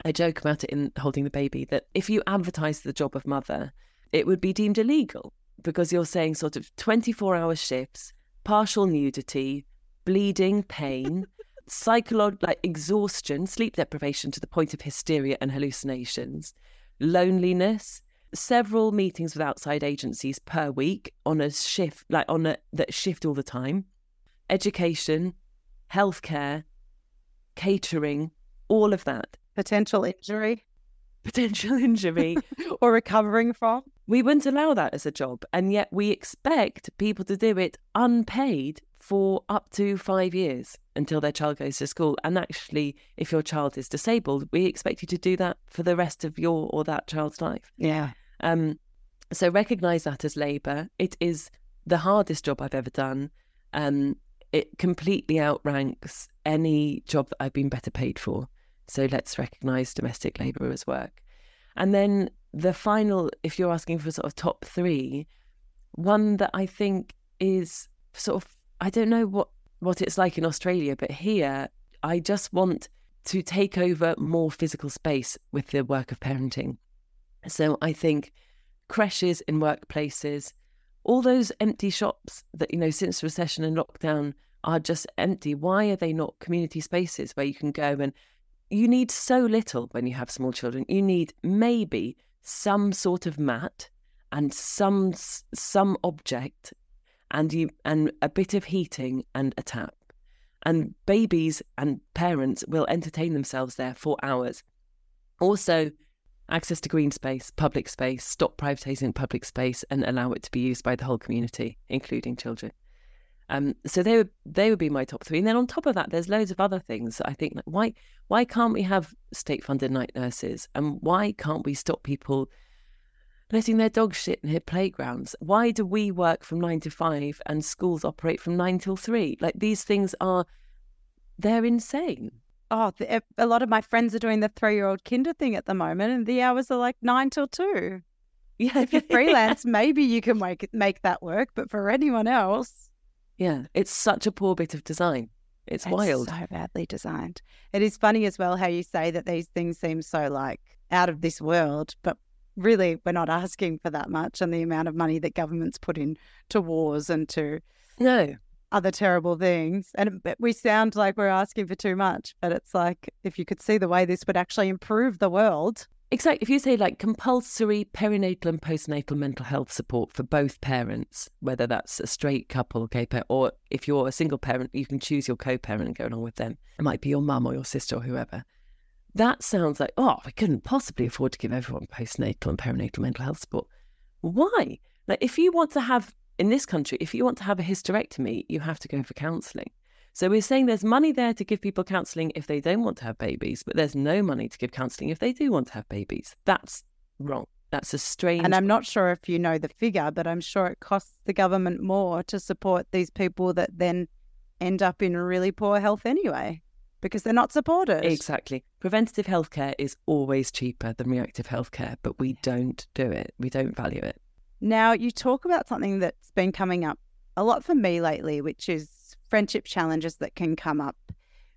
I joke about it in Holding the Baby that if you advertise the job of mother, it would be deemed illegal because you're saying sort of 24 hour shifts, partial nudity, bleeding, pain psychological like exhaustion, sleep deprivation to the point of hysteria and hallucinations, loneliness, several meetings with outside agencies per week on a shift, like on a that shift all the time, education, healthcare, catering, all of that. Potential injury. Potential injury. or recovering from. We wouldn't allow that as a job. And yet we expect people to do it unpaid for up to five years until their child goes to school. And actually, if your child is disabled, we expect you to do that for the rest of your or that child's life. Yeah. Um, so recognize that as labour. It is the hardest job I've ever done. Um, it completely outranks any job that I've been better paid for. So let's recognise domestic labour as work. And then the final, if you're asking for sort of top three, one that I think is sort of I don't know what what it's like in Australia, but here I just want to take over more physical space with the work of parenting. So I think creches in workplaces, all those empty shops that, you know, since recession and lockdown are just empty. Why are they not community spaces where you can go and you need so little when you have small children. You need maybe some sort of mat and some some object and you and a bit of heating and a tap. And babies and parents will entertain themselves there for hours. Also, access to green space, public space, stop privatising public space and allow it to be used by the whole community, including children. Um, so they would they would be my top three. And then on top of that, there's loads of other things. I think like why why can't we have state funded night nurses? And why can't we stop people letting their dogs shit in their playgrounds. Why do we work from nine to five and schools operate from nine till three? Like these things are, they're insane. Oh, the, eh, a lot of my friends are doing the three year old kinder thing at the moment, and the hours are like nine till two. Yeah. If you're freelance, maybe you can make, make that work, but for anyone else. Yeah, it's such a poor bit of design. It's, it's wild. So badly designed. It is funny as well how you say that these things seem so like out of this world, but really we're not asking for that much and the amount of money that governments put in to wars and to no other terrible things and we sound like we're asking for too much but it's like if you could see the way this would actually improve the world exactly if you say like compulsory perinatal and postnatal mental health support for both parents whether that's a straight couple gay pair or if you're a single parent you can choose your co-parent and go along with them it might be your mum or your sister or whoever that sounds like, oh, we couldn't possibly afford to give everyone postnatal and perinatal mental health support. Why? Like, if you want to have, in this country, if you want to have a hysterectomy, you have to go for counselling. So we're saying there's money there to give people counselling if they don't want to have babies, but there's no money to give counselling if they do want to have babies. That's wrong. That's a strange. And I'm not sure if you know the figure, but I'm sure it costs the government more to support these people that then end up in really poor health anyway. because they're not supported. Exactly. Preventative healthcare is always cheaper than reactive healthcare, but we don't do it. We don't value it. Now, you talk about something that's been coming up a lot for me lately, which is friendship challenges that can come up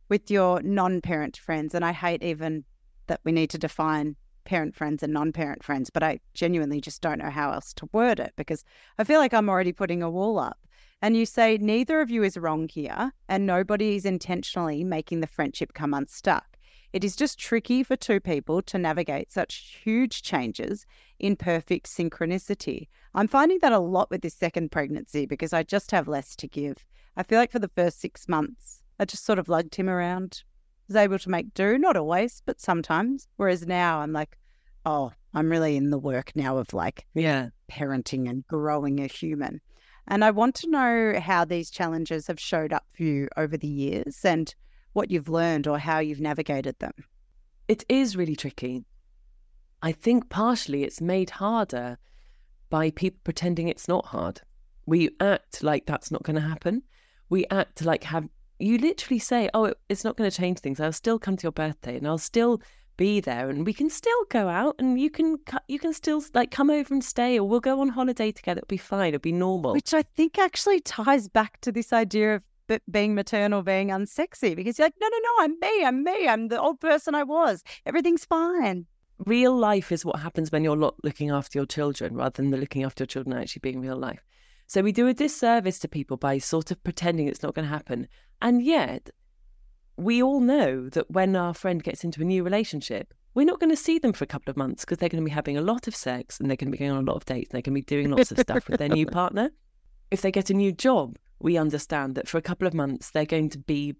with your non parent friends. And I hate even that we need to define parent friends and non parent friends, but I genuinely just don't know how else to word it because I feel like I'm already putting a wall up. And you say neither of you is wrong here, and nobody is intentionally making the friendship come unstuck. It is just tricky for two people to navigate such huge changes in perfect synchronicity. I'm finding that a lot with this second pregnancy because I just have less to give. I feel like for the first six months, I just sort of lugged him around, was able to make do, not always, but sometimes. Whereas now I'm like, oh, I'm really in the work now of like yeah parenting and growing a human. And I want to know how these challenges have showed up for you over the years and what you've learned or how you've navigated them. It is really tricky. I think partially it's made harder by people pretending it's not hard. We act like that's not going to happen. We act like have you literally say, "Oh, it, it's not going to change things. I'll still come to your birthday, and I'll still be there, and we can still go out, and you can you can still like come over and stay, or we'll go on holiday together. It'll be fine. It'll be normal." Which I think actually ties back to this idea of being maternal being unsexy because you're like, no, no, no, I'm me, I'm me, I'm the old person I was. Everything's fine. Real life is what happens when you're not looking after your children rather than the looking after your children actually being real life. So we do a disservice to people by sort of pretending it's not going to happen. And yet, we all know that when our friend gets into a new relationship, we're not going to see them for a couple of months because they're going to be having a lot of sex and they're going to be going on a lot of dates and they're going to be doing lots of stuff with their new partner. If they get a new job, we understand that for a couple of months they're going to be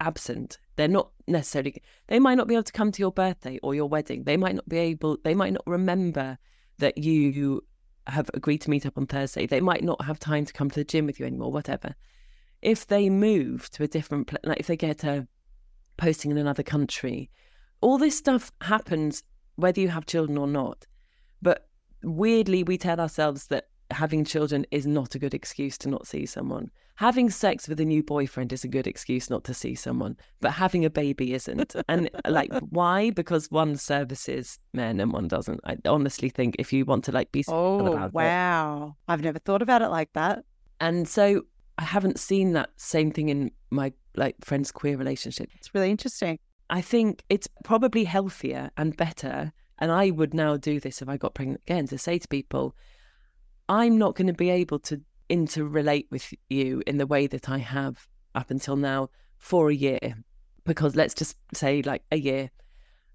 absent. They're not necessarily, they might not be able to come to your birthday or your wedding. They might not be able, they might not remember that you have agreed to meet up on Thursday. They might not have time to come to the gym with you anymore, whatever. If they move to a different place, like if they get a posting in another country, all this stuff happens whether you have children or not. But weirdly, we tell ourselves that having children is not a good excuse to not see someone. Having sex with a new boyfriend is a good excuse not to see someone, but having a baby isn't. and like, why? Because one services men and one doesn't. I honestly think if you want to like be oh wow, it. I've never thought about it like that. And so I haven't seen that same thing in my like friends' queer relationship. It's really interesting. I think it's probably healthier and better. And I would now do this if I got pregnant again to say to people, I'm not going to be able to interrelate with you in the way that I have up until now for a year. Because let's just say like a year.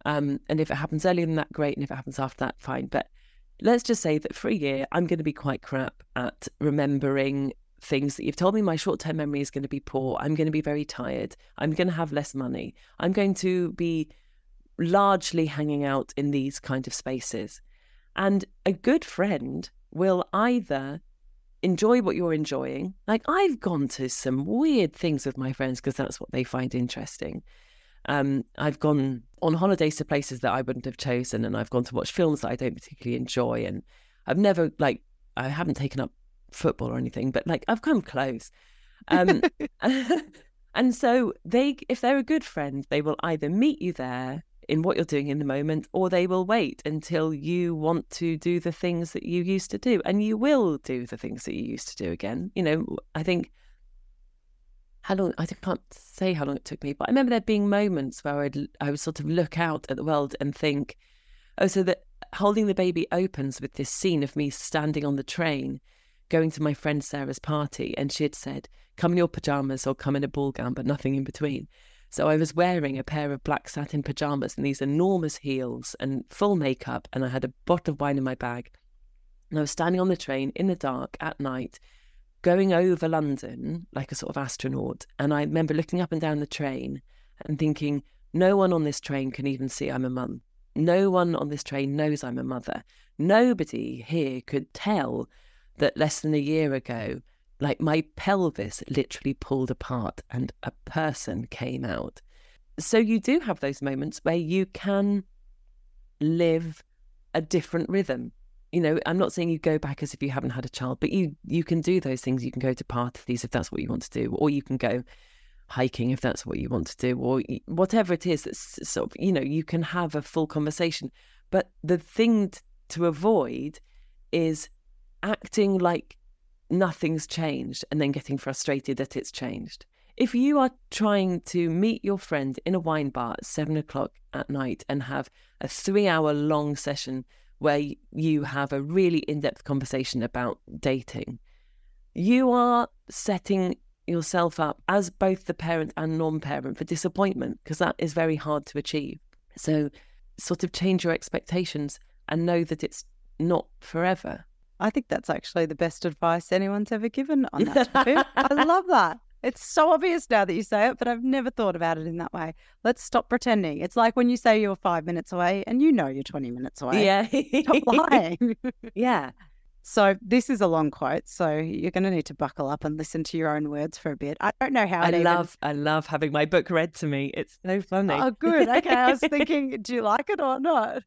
Um, and if it happens earlier than that, great. And if it happens after that, fine. But let's just say that for a year, I'm going to be quite crap at remembering things that you've told me. My short term memory is going to be poor. I'm going to be very tired. I'm going to have less money. I'm going to be largely hanging out in these kind of spaces. And a good friend will either enjoy what you're enjoying. Like I've gone to some weird things with my friends because that's what they find interesting. Um, I've gone on holidays to places that I wouldn't have chosen, and I've gone to watch films that I don't particularly enjoy. And I've never like I haven't taken up football or anything, but like I've come close. Um, and so they, if they're a good friend, they will either meet you there in what you're doing in the moment, or they will wait until you want to do the things that you used to do. And you will do the things that you used to do again. You know, I think how long, I can't say how long it took me, but I remember there being moments where I'd, I would sort of look out at the world and think, oh, so that holding the baby opens with this scene of me standing on the train going to my friend Sarah's party, and she had said, come in your pajamas or come in a ball gown, but nothing in between. So I was wearing a pair of black satin pajamas and these enormous heels and full makeup, and I had a bottle of wine in my bag. And I was standing on the train in the dark at night, going over London like a sort of astronaut. And I remember looking up and down the train and thinking, no one on this train can even see I'm a mum. No one on this train knows I'm a mother. Nobody here could tell that less than a year ago like my pelvis literally pulled apart and a person came out. So you do have those moments where you can live a different rhythm. You know, I'm not saying you go back as if you haven't had a child, but you you can do those things. You can go to parties if that's what you want to do, or you can go hiking if that's what you want to do, or whatever it is that's sort of, you know, you can have a full conversation. But the thing to avoid is acting like nothing's changed and then getting frustrated that it's changed. If you are trying to meet your friend in a wine bar at seven o'clock at night and have a three hour long session where you have a really in depth conversation about dating, you are setting yourself up as both the parent and non parent for disappointment because that is very hard to achieve. So, sort of change your expectations and know that it's not forever. I think that's actually the best advice anyone's ever given on that topic. I love that. It's so obvious now that you say it, but I've never thought about it in that way. Let's stop pretending. It's like when you say you're five minutes away and you know you're 20 minutes away. Yeah. Stop lying. yeah. So this is a long quote, so you're going to need to buckle up and listen to your own words for a bit. I don't know how. I even... love, I love having my book read to me. It's so funny. Oh, good. Okay, I was thinking, do you like it or not?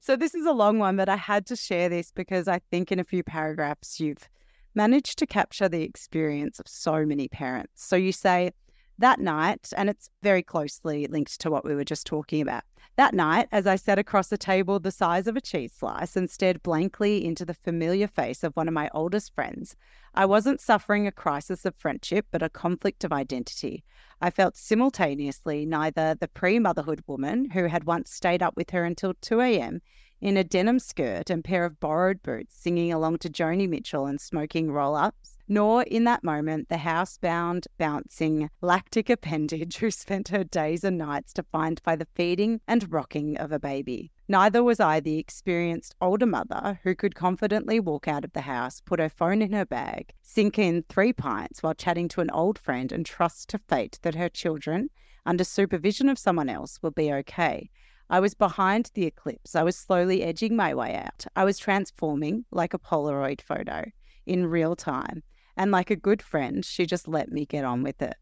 So this is a long one, but I had to share this because I think in a few paragraphs you've managed to capture the experience of so many parents. So you say that night, and it's very closely linked to what we were just talking about. That night, as I sat across a table the size of a cheese slice and stared blankly into the familiar face of one of my oldest friends, I wasn't suffering a crisis of friendship, but a conflict of identity. I felt simultaneously neither the pre motherhood woman who had once stayed up with her until 2 a.m in a denim skirt and pair of borrowed boots, singing along to Joni Mitchell and smoking roll ups, nor in that moment the housebound, bouncing, lactic appendage who spent her days and nights defined by the feeding and rocking of a baby. Neither was I the experienced older mother who could confidently walk out of the house, put her phone in her bag, sink in three pints while chatting to an old friend, and trust to fate that her children, under supervision of someone else, will be okay I was behind the eclipse. I was slowly edging my way out. I was transforming like a Polaroid photo in real time. And like a good friend, she just let me get on with it.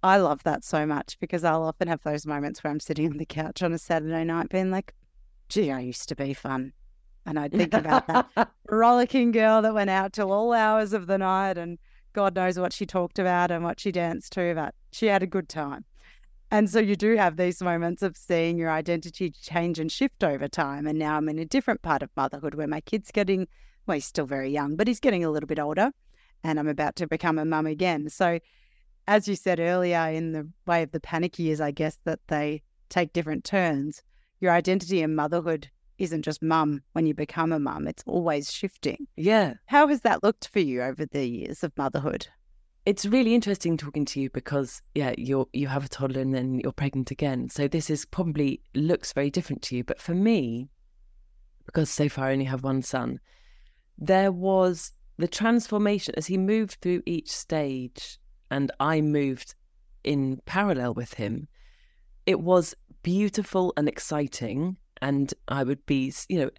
I love that so much because I'll often have those moments where I'm sitting on the couch on a Saturday night being like, gee, I used to be fun. And I'd think about that rollicking girl that went out till all hours of the night and God knows what she talked about and what she danced to, but she had a good time. And so you do have these moments of seeing your identity change and shift over time. And now I'm in a different part of motherhood where my kid's getting, well, he's still very young, but he's getting a little bit older and I'm about to become a mum again. So, as you said earlier, in the way of the panic years, I guess that they take different turns. Your identity in motherhood isn't just mum when you become a mum, it's always shifting. Yeah. How has that looked for you over the years of motherhood? it's really interesting talking to you because yeah you you have a toddler and then you're pregnant again so this is probably looks very different to you but for me because so far I only have one son there was the transformation as he moved through each stage and I moved in parallel with him it was beautiful and exciting and I would be you know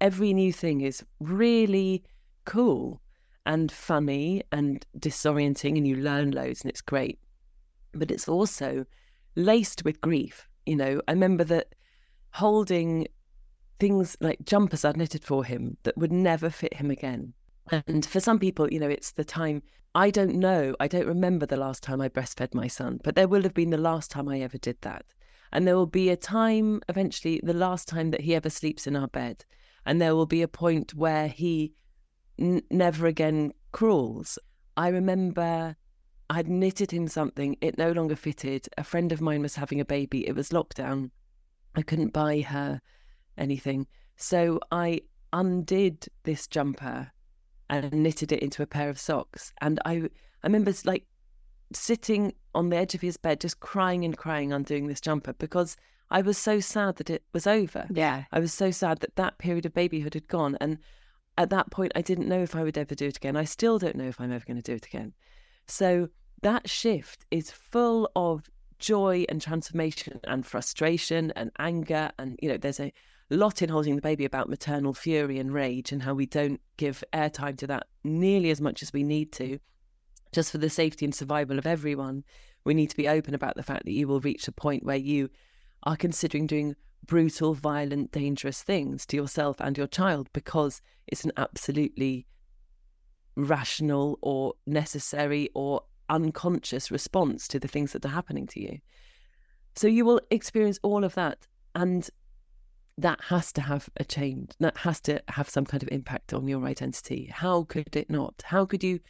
every new thing is really cool and funny and disorienting, and you learn loads, and it's great. But it's also laced with grief. You know, I remember that holding things like jumpers I'd knitted for him that would never fit him again. And for some people, you know, it's the time I don't know, I don't remember the last time I breastfed my son, but there will have been the last time I ever did that. And there will be a time eventually, the last time that he ever sleeps in our bed. And there will be a point where he n- never again crawls. I remember I'd knitted him something, it no longer fitted. A friend of mine was having a baby, it was lockdown. I couldn't buy her anything. So I undid this jumper and knitted it into a pair of socks. And I, I remember like sitting on the edge of his bed, just crying and crying, undoing this jumper because I was so sad that it was over. Yeah. I was so sad that that period of babyhood had gone. And at that point, I didn't know if I would ever do it again. I still don't know if I'm ever going to do it again. So that shift is full of joy and transformation and frustration and anger. And, you know, there's a lot in holding the baby about maternal fury and rage and how we don't give airtime to that nearly as much as we need to. Just for the safety and survival of everyone, we need to be open about the fact that you will reach a point where you are considering doing brutal, violent, dangerous things to yourself and your child because it's an absolutely rational or necessary or unconscious response to the things that are happening to you. So you will experience all of that. And that has to have a change. That has to have some kind of impact on your identity. How could it not? How could you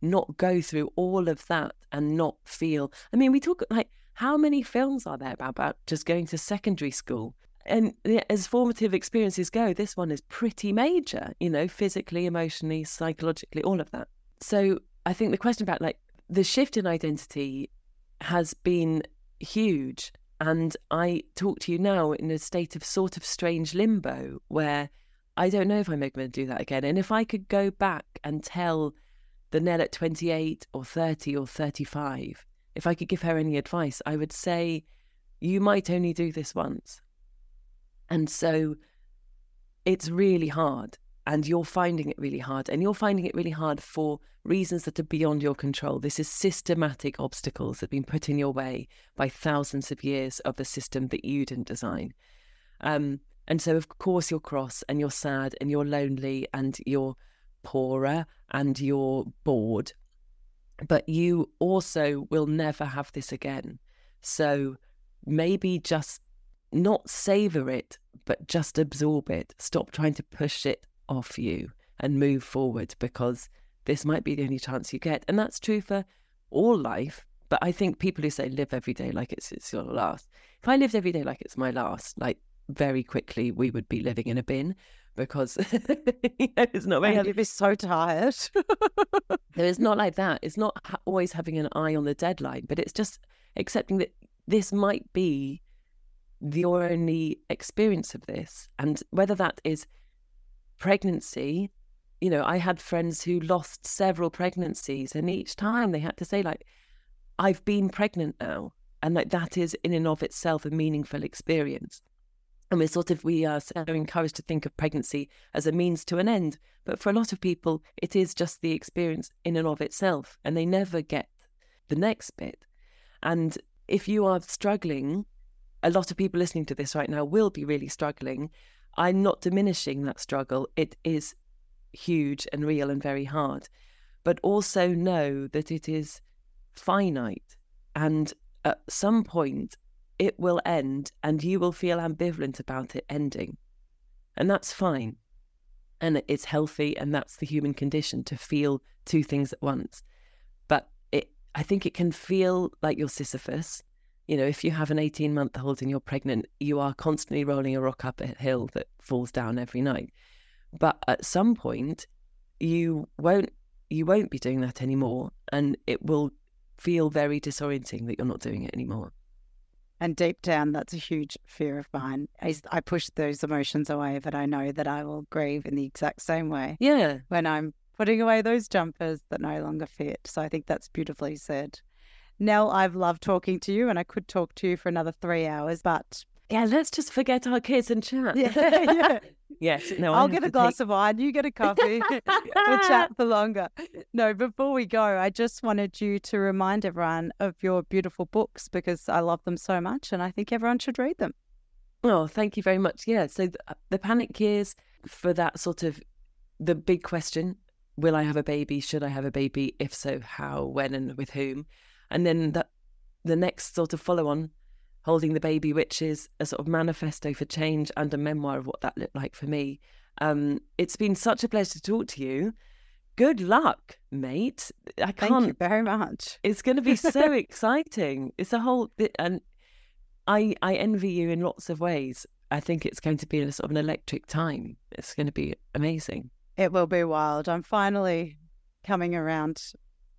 not go through all of that and not feel? I mean, we talk like how many films are there about, about just going to secondary school? And as formative experiences go, this one is pretty major, you know, physically, emotionally, psychologically, all of that. So I think the question about like the shift in identity has been huge. And I talk to you now in a state of sort of strange limbo where I don't know if I'm going to do that again. And if I could go back and tell the Nell at 28 or 30 or 35, if I could give her any advice, I would say, you might only do this once. And so it's really hard and you're finding it really hard. And you're finding it really hard for reasons that are beyond your control. This is systematic obstacles that have been put in your way by thousands of years of the system that you didn't design. Um, and so, of course, you're cross and you're sad and you're lonely and you're poorer and you're bored. But you also will never have this again. So maybe just not savor it, but just absorb it. Stop trying to push it off you and move forward because this might be the only chance you get. And that's true for all life. But I think people who say live every day like it's, it's your last. If I lived every day like it's my last, like very quickly we would be living in a bin because you know, it's not very. You'd be so tired. it's not like that. It's not ha- always having an eye on the deadline, but it's just accepting that this might be your only experience of this, and whether that is pregnancy, you know, I had friends who lost several pregnancies, and each time they had to say, like, I've been pregnant now. And like that is in and of itself a meaningful experience. And we're sort of, we are so encouraged to think of pregnancy as a means to an end. But for a lot of people, it is just the experience in and of itself, and they never get the next bit. And if you are struggling, a lot of people listening to this right now will be really struggling. I'm not diminishing that struggle. It is huge and real and very hard. But also know that it is finite. And at some point, it will end and you will feel ambivalent about it ending. And that's fine. And it's healthy. And that's the human condition to feel two things at once. But it, I think it can feel like you're Sisyphus you know, if you have an 18 month old and you're pregnant, you are constantly rolling a rock up a hill that falls down every night. But at some point, you won't you won't be doing that anymore, and it will feel very disorienting that you're not doing it anymore. And deep down, that's a huge fear of mine. I, I push those emotions away, but I know that I will grieve in the exact same way. Yeah. When I'm putting away those jumpers that no longer fit. So I think that's beautifully said. Nell, I've loved talking to you and I could talk to you for another three hours, but. Yeah, let's just forget our kids and chat. Yeah, yeah. yes. No, I'll get a glass take... of wine. You get a coffee. we'll chat for longer. No, before we go, I just wanted you to remind everyone of your beautiful books because I love them so much and I think everyone should read them. Oh, thank you very much. Yeah. So the, uh, the panic years for that sort of the big question will I have a baby? Should I have a baby? If so, how, when, and with whom? And then the the next sort of follow on holding the baby which is a sort of manifesto for change and a memoir of what that looked like for me. Um, it's been such a pleasure to talk to you. Good luck mate. I can't thank you very much. It's going to be so exciting. It's a whole bit and i i envy you in lots of ways. I think it's going to be a sort of an electric time. It's going to be amazing. It will be wild. I'm finally coming around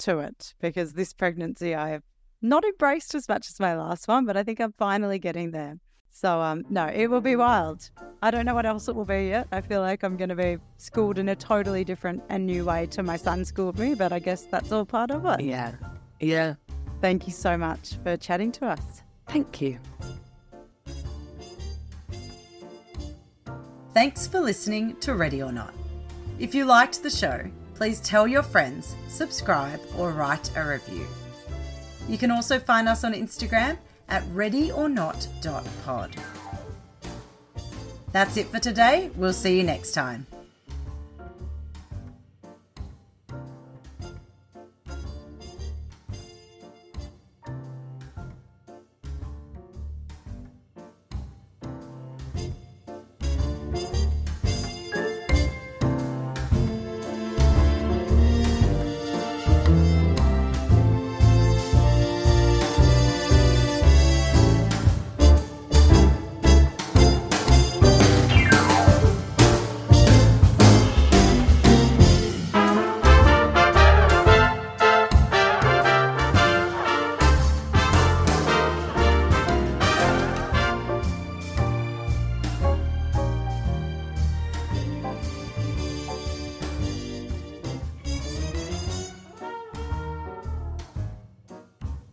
to it because this pregnancy I have not embraced as much as my last one, but I think I'm finally getting there. So um, no, it will be wild. I don't know what else it will be yet. I feel like I'm going to be schooled in a totally different and new way to my son schooled me, but I guess that's all part of it. Yeah, yeah. Thank you so much for chatting to us. Thank you. Thanks for listening to Ready or Not. If you liked the show please tell your friends, subscribe, or write a review. You can also find us on Instagram at readyornot.pod. That's it for today. We'll see you next time.